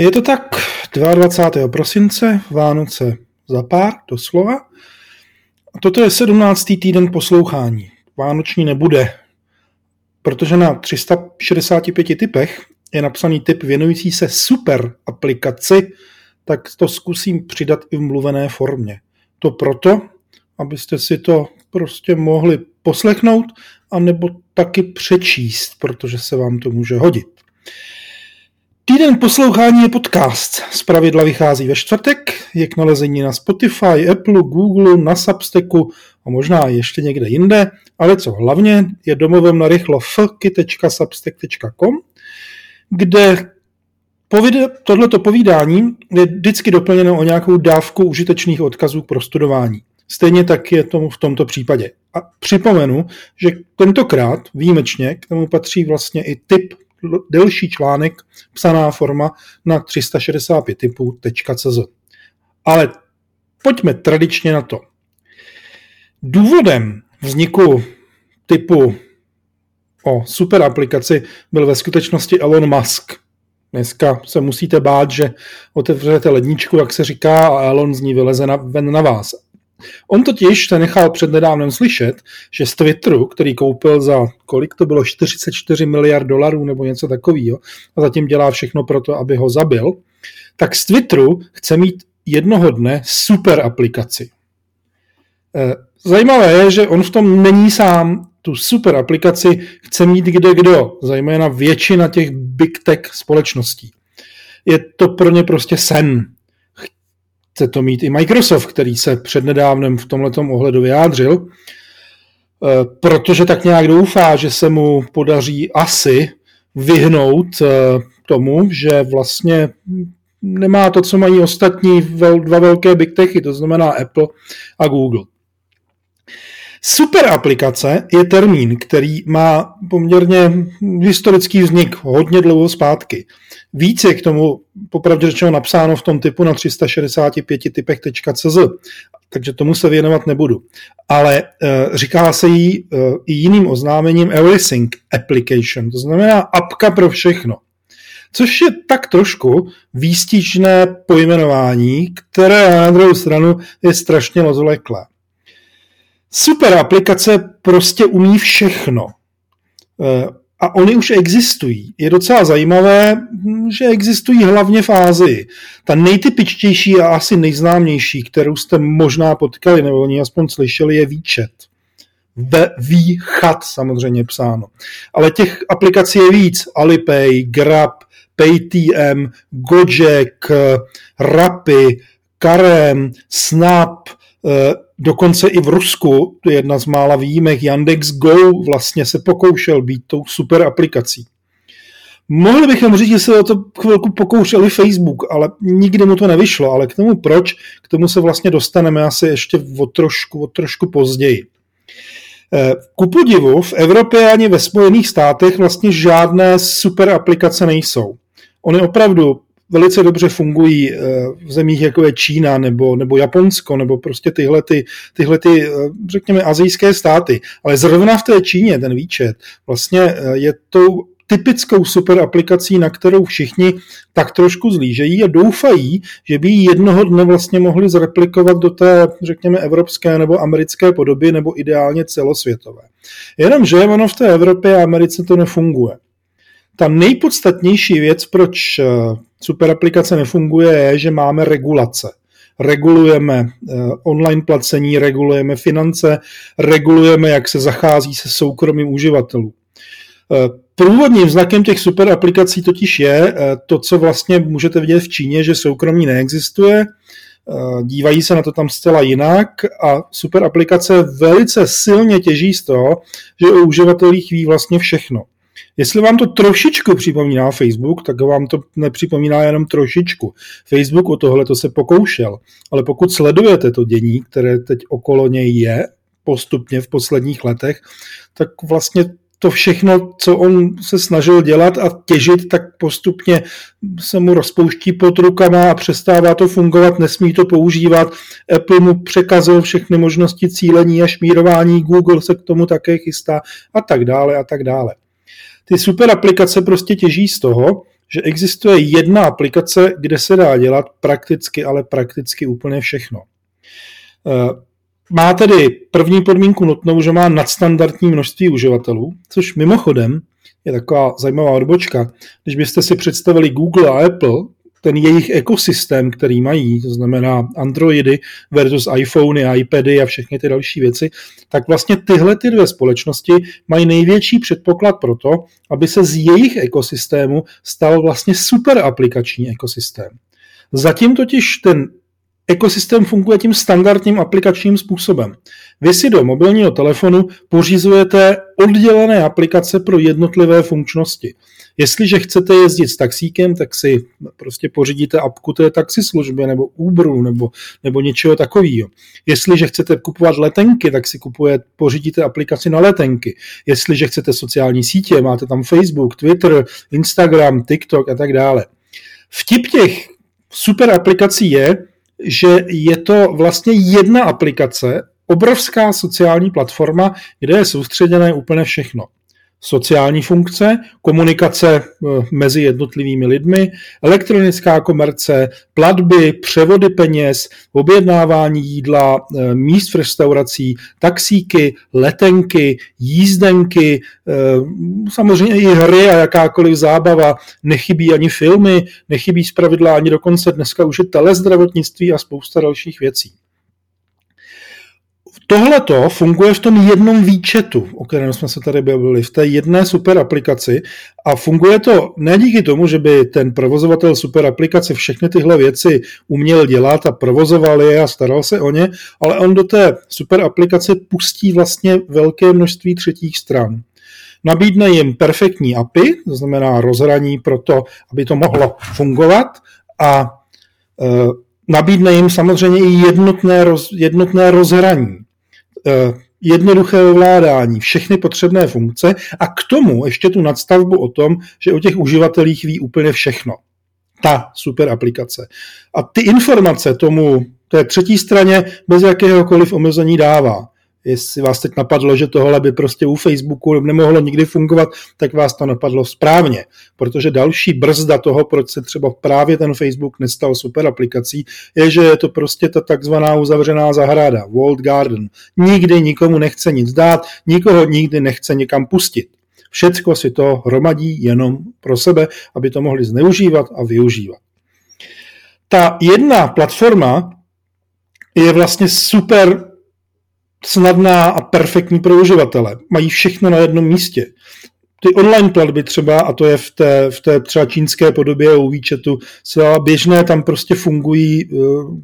Je to tak 22. prosince, Vánoce za pár, doslova. A toto je 17. týden poslouchání. Vánoční nebude, protože na 365 typech je napsaný typ věnující se super aplikaci, tak to zkusím přidat i v mluvené formě. To proto, abyste si to prostě mohli poslechnout, anebo taky přečíst, protože se vám to může hodit. Týden poslouchání je podcast. Z pravidla vychází ve čtvrtek, je k nalezení na Spotify, Apple, Google, na Substacku a možná ještě někde jinde, ale co hlavně je domovem na rychlo kde tohleto povídání je vždycky doplněno o nějakou dávku užitečných odkazů pro studování. Stejně tak je tomu v tomto případě. A připomenu, že tentokrát výjimečně k tomu patří vlastně i typ delší článek, psaná forma na 365 typů.cz. Ale pojďme tradičně na to. Důvodem vzniku typu o super aplikaci byl ve skutečnosti Elon Musk. Dneska se musíte bát, že otevřete ledničku, jak se říká, a Elon z ní vyleze na, ven na vás. On totiž se nechal přednedávnem slyšet, že z Twitteru, který koupil za kolik to bylo, 44 miliard dolarů nebo něco takového, a zatím dělá všechno pro to, aby ho zabil, tak z Twitteru chce mít jednoho dne super aplikaci. Eh, zajímavé je, že on v tom není sám. Tu super aplikaci chce mít kde kdo, zejména většina těch big tech společností. Je to pro ně prostě sen chce to mít i Microsoft, který se přednedávnem v tomto ohledu vyjádřil, eh, protože tak nějak doufá, že se mu podaří asi vyhnout eh, tomu, že vlastně nemá to, co mají ostatní dva velké big techy, to znamená Apple a Google. Super aplikace je termín, který má poměrně historický vznik hodně dlouho zpátky. Víc je k tomu popravdě řečeno napsáno v tom typu na 365 typech.cz, takže tomu se věnovat nebudu. Ale uh, říká se jí uh, i jiným oznámením Everything Application, to znamená apka pro všechno. Což je tak trošku výstižné pojmenování, které na druhou stranu je strašně rozvleklé. Super aplikace prostě umí všechno. A oni už existují. Je docela zajímavé, hm, že existují hlavně v Ázii. Ta nejtypičtější a asi nejznámější, kterou jste možná potkali, nebo oni aspoň slyšeli, je výčet. Výchat samozřejmě psáno. Ale těch aplikací je víc. Alipay, Grab, Paytm, Gojek, Rappi, Karem, Snap, eh, Dokonce i v Rusku, to je jedna z mála výjimek, Yandex Go vlastně se pokoušel být tou super aplikací. Mohli bychom říct, že se o to chvilku pokoušeli Facebook, ale nikdy mu to nevyšlo. Ale k tomu proč, k tomu se vlastně dostaneme asi ještě o trošku, o trošku později. Eh, ku podivu v Evropě ani ve Spojených státech vlastně žádné super aplikace nejsou. Ony opravdu velice dobře fungují eh, v zemích, jako je Čína nebo, nebo Japonsko, nebo prostě tyhle, ty, tyhle ty, eh, řekněme, azijské státy. Ale zrovna v té Číně ten výčet vlastně eh, je tou typickou super aplikací, na kterou všichni tak trošku zlížejí a doufají, že by ji jednoho dne vlastně mohli zreplikovat do té, řekněme, evropské nebo americké podoby, nebo ideálně celosvětové. Jenomže ono v té Evropě a Americe to nefunguje. Ta nejpodstatnější věc, proč super aplikace nefunguje, je, že máme regulace. Regulujeme eh, online placení, regulujeme finance, regulujeme, jak se zachází se soukromým uživatelů. Eh, průvodním znakem těch super aplikací totiž je eh, to, co vlastně můžete vidět v Číně, že soukromí neexistuje, dívají se na to tam zcela jinak a super aplikace velice silně těží z toho, že o uživatelích ví vlastně všechno. Jestli vám to trošičku připomíná Facebook, tak vám to nepřipomíná jenom trošičku. Facebook o tohle to se pokoušel, ale pokud sledujete to dění, které teď okolo něj je, postupně v posledních letech, tak vlastně to všechno, co on se snažil dělat a těžit, tak postupně se mu rozpouští pod rukama a přestává to fungovat, nesmí to používat. Apple mu překazil všechny možnosti cílení a šmírování, Google se k tomu také chystá a tak dále a tak dále. Ty super aplikace prostě těží z toho, že existuje jedna aplikace, kde se dá dělat prakticky, ale prakticky úplně všechno. Eh, má tedy první podmínku nutnou, že má nadstandardní množství uživatelů, což mimochodem je taková zajímavá odbočka. Když byste si představili Google a Apple, ten jejich ekosystém, který mají, to znamená Androidy versus iPhony, iPady a všechny ty další věci, tak vlastně tyhle ty dvě společnosti mají největší předpoklad pro to, aby se z jejich ekosystému stal vlastně super aplikační ekosystém. Zatím totiž ten ekosystém funguje tím standardním aplikačním způsobem. Vy si do mobilního telefonu pořizujete oddělené aplikace pro jednotlivé funkčnosti. Jestliže chcete jezdit s taxíkem, tak si prostě pořídíte apku té taxislužby nebo Uberu nebo, nebo něčeho takového. Jestliže chcete kupovat letenky, tak si kupuje, pořídíte aplikaci na letenky. Jestliže chcete sociální sítě, máte tam Facebook, Twitter, Instagram, TikTok a tak dále. Vtip těch super aplikací je, že je to vlastně jedna aplikace, obrovská sociální platforma, kde je soustředěné úplně všechno sociální funkce, komunikace eh, mezi jednotlivými lidmi, elektronická komerce, platby, převody peněz, objednávání jídla, eh, míst v restaurací, taxíky, letenky, jízdenky, eh, samozřejmě i hry a jakákoliv zábava, nechybí ani filmy, nechybí zpravidla ani dokonce dneska už je telezdravotnictví a spousta dalších věcí. Tohle to funguje v tom jednom výčetu, o kterém jsme se tady bavili, v té jedné super aplikaci a funguje to ne díky tomu, že by ten provozovatel super aplikace všechny tyhle věci uměl dělat a provozoval je a staral se o ně, ale on do té super aplikace pustí vlastně velké množství třetích stran. Nabídne jim perfektní API, to znamená rozhraní pro to, aby to mohlo fungovat a e, nabídne jim samozřejmě i jednotné, roz, jednotné rozhraní. Eh, jednoduché ovládání, všechny potřebné funkce a k tomu ještě tu nadstavbu o tom, že o těch uživatelích ví úplně všechno. Ta super aplikace. A ty informace tomu té třetí straně bez jakéhokoliv omezení dává jestli vás teď napadlo, že tohle by prostě u Facebooku nemohlo nikdy fungovat, tak vás to napadlo správně, protože další brzda toho, proč se třeba právě ten Facebook nestal super aplikací, je, že je to prostě ta takzvaná uzavřená zahrada, walled garden. Nikdy nikomu nechce nic dát, nikoho nikdy nechce někam pustit. Všecko si to hromadí jenom pro sebe, aby to mohli zneužívat a využívat. Ta jedna platforma je vlastně super snadná a perfektní pro uživatele. Mají všechno na jednom místě. Ty online platby třeba, a to je v té, v té třeba čínské podobě u výčetu, celá běžné tam prostě fungují uh,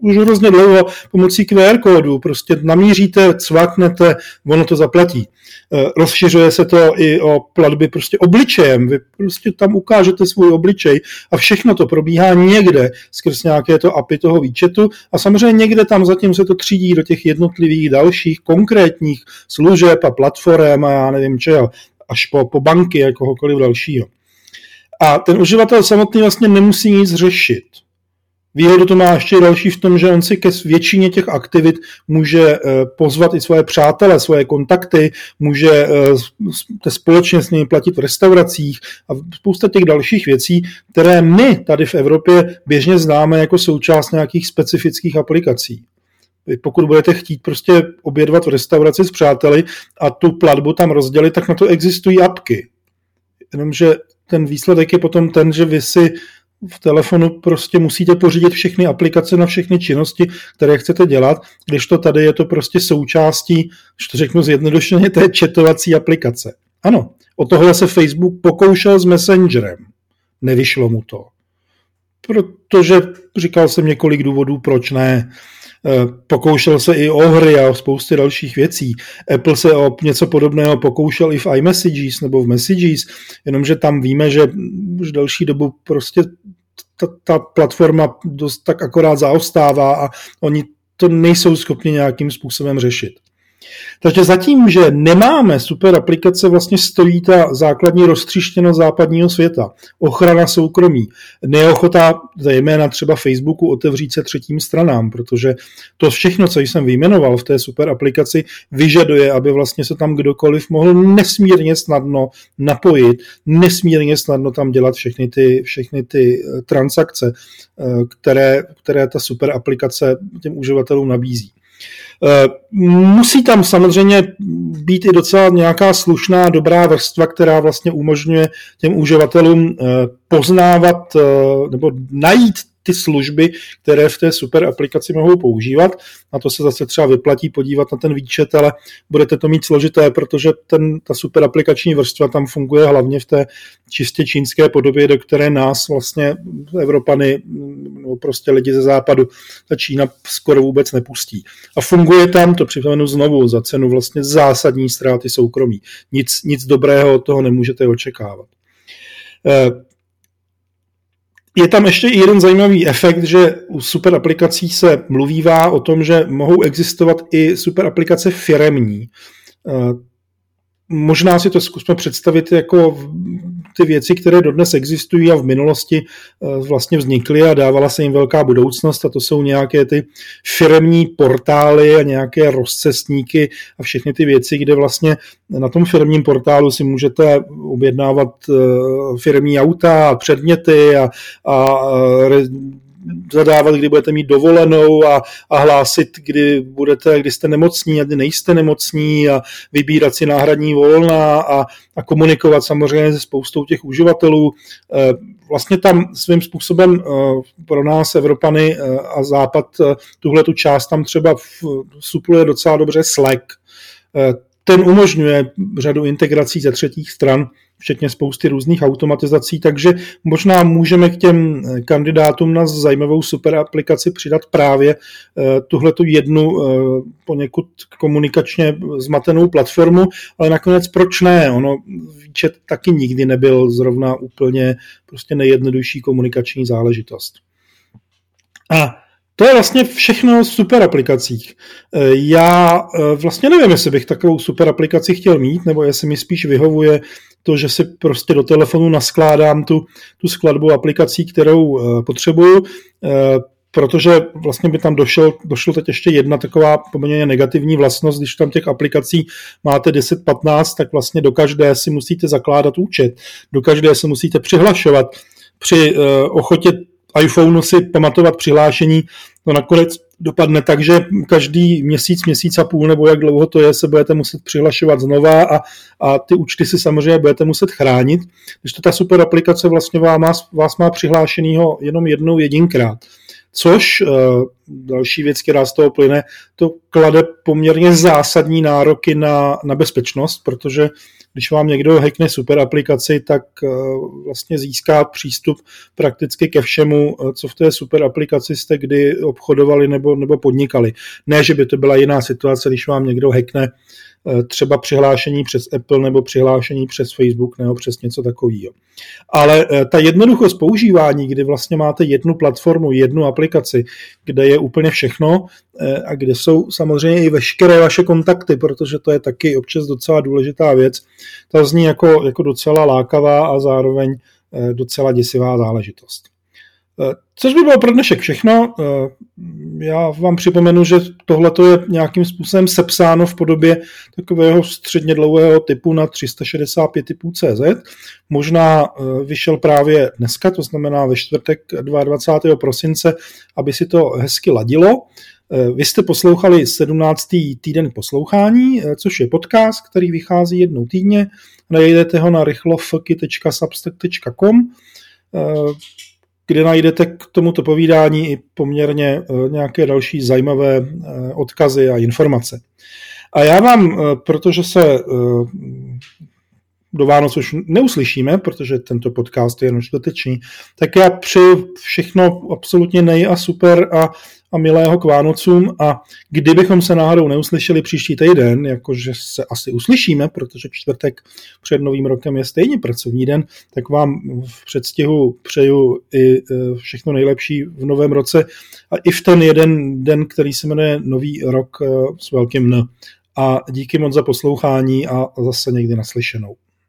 už hrozně dlouho pomocí QR kódu. Prostě namíříte, cvaknete, ono to zaplatí. Uh, rozšiřuje se to i o platby prostě obličejem. Vy prostě tam ukážete svůj obličej a všechno to probíhá někde skrz nějaké to API toho výčetu a samozřejmě někde tam zatím se to třídí do těch jednotlivých dalších konkrétních služeb a platform a já nevím čeho až po, po banky a kohokoliv dalšího. A ten uživatel samotný vlastně nemusí nic řešit. Výhodu to má ještě další v tom, že on si ke většině těch aktivit může eh, pozvat i svoje přátele, svoje kontakty, může eh, společně s nimi platit v restauracích a spousta těch dalších věcí, které my tady v Evropě běžně známe jako součást nějakých specifických aplikací pokud budete chtít prostě obědvat v restauraci s přáteli a tu platbu tam rozdělit, tak na to existují apky. Jenomže ten výsledek je potom ten, že vy si v telefonu prostě musíte pořídit všechny aplikace na všechny činnosti, které chcete dělat, když to tady je to prostě součástí, že to řeknu zjednodušeně, té četovací aplikace. Ano, o tohle se Facebook pokoušel s Messengerem. Nevyšlo mu to. Protože říkal jsem několik důvodů, proč ne. Eh, pokoušel se i o hry a o spousty dalších věcí. Apple se o něco podobného pokoušel i v iMessages nebo v Messages, jenomže tam víme, že už další dobu prostě ta, ta platforma dost tak akorát zaostává a oni to nejsou schopni nějakým způsobem řešit. Takže zatím, že nemáme super aplikace, vlastně stojí ta základní roztřištěnost západního světa. Ochrana soukromí, neochota zejména třeba Facebooku otevřít se třetím stranám, protože to všechno, co jsem vyjmenoval v té super aplikaci, vyžaduje, aby vlastně se tam kdokoliv mohl nesmírně snadno napojit, nesmírně snadno tam dělat všechny ty, všechny ty eh, transakce, eh, které, které ta super aplikace těm uživatelům nabízí. Eh, musí tam samozřejmě být i docela nějaká slušná, dobrá vrstva, která vlastně umožňuje těm uživatelům eh, poznávat eh, nebo najít ty služby, které v té super aplikaci mohou používat. Na to se zase třeba vyplatí podívat na ten výčet, ale budete to mít složité, protože ten, ta super aplikační vrstva tam funguje hlavně v té čistě čínské podobě, do které nás vlastně Evropany nebo prostě lidi ze západu ta Čína skoro vůbec nepustí. A funguje tam, to připomenu znovu, za cenu vlastně zásadní ztráty soukromí. Nic, nic dobrého od toho nemůžete očekávat. Je tam ještě i jeden zajímavý efekt, že u super aplikací se mluvívá o tom, že mohou existovat i super aplikace firemní. Eh, možná si to zkusme představit jako ty věci, které dodnes existují a v minulosti eh, vlastně vznikly a dávala se jim velká budoucnost a to jsou nějaké ty firmní portály a nějaké rozcestníky a všechny ty věci, kde vlastně na tom firmním portálu si můžete objednávat eh, firmní auta a předměty a, a zadávat, kdy budete mít dovolenou a, a hlásit, kdy budete, kdy jste nemocní a kdy nejste nemocní a vybírat si náhradní volna a, a komunikovat samozřejmě se spoustou těch uživatelů. Eh, vlastně tam svým způsobem eh, pro nás, Evropany eh, a Západ, tuhle tu část tam třeba supluje docela dobře Slack. Ten umožňuje řadu integrací ze třetích stran, včetně spousty různých automatizací, takže možná můžeme k těm eh, kandidátům na zajímavou super aplikaci přidat právě eh, tuhle tu jednu eh, poněkud komunikačně zmatenou platformu, ale nakonec proč ne? Ono výčet taky nikdy nebyl zrovna úplně prostě nejjednodušší komunikační záležitost. A to je vlastně všechno v super aplikacích. Já vlastně nevím, jestli bych takovou super aplikaci chtěl mít, nebo jestli mi spíš vyhovuje to, že si prostě do telefonu naskládám tu, tu skladbu aplikací, kterou uh, potřebuju, protože vlastně by tam došel, došlo teď ještě jedna taková poměrně negativní vlastnost, když tam těch aplikací máte 10-15, tak vlastně do každé si musíte zakládat účet, do každé se musíte přihlašovat. Při ochotě iPhoneu si pamatovat přihlášení, to nakonec dopadne tak, že každý měsíc, měsíc a půl nebo jak dlouho to je, se budete muset přihlašovat znova a, a ty účty si samozřejmě budete muset chránit. Když to ta super aplikace vlastně vás má, vás má přihlášenýho jenom jednou jedinkrát. Což, uh, další věc, která z toho plyne, to klade poměrně zásadní nároky na, na bezpečnost, protože když vám někdo hackne super aplikaci, tak eh, vlastně získá přístup prakticky ke všemu, eh, co v té super aplikaci jste kdy obchodovali nebo, nebo podnikali. Ne, že by to byla jiná situace, když vám někdo hackne Eh, třeba přihlášení přes Apple nebo přihlášení přes Facebook nebo přes něco takového. Ale eh, ta jednoduchost používání, kdy vlastně máte jednu platformu, jednu aplikaci, kde je úplně všechno eh, a kde jsou samozřejmě i veškeré vaše kontakty, protože to je taky občas docela důležitá věc, ta zní jako, jako docela lákavá a zároveň docela děsivá záležitost. Eh, což by bylo pro dnešek všechno. Eh, já vám připomenu, že tohle je nějakým způsobem sepsáno v podobě takového středně dlouhého typu na 365 typů CZ. Možná eh, vyšel právě dneska, to znamená ve čtvrtek 22. prosince, aby si to hezky ladilo. Vy jste poslouchali 17. týden poslouchání, což je podcast, který vychází jednou týdně. Najdete ho na rychlofky.substack.com kde najdete k tomuto povídání i poměrně eh, nějaké další zajímavé eh, odkazy a informace. A já vám, eh, protože se do Vánoc už neuslyšíme, protože tento podcast je jenom čtvrteční, tak já přeju všechno absolutně nej a super a a milého k Vánocům a kdybychom se náhodou neuslyšeli příští týden, jakože se asi uslyšíme, protože čtvrtek před novým rokem je stejně pracovní den, tak vám v předstihu přeju i e, všechno nejlepší v novém roce a i v ten jeden den, který se jmenuje Nový rok e, s velkým N. a díky moc za poslouchání a zase někdy naslyšenou.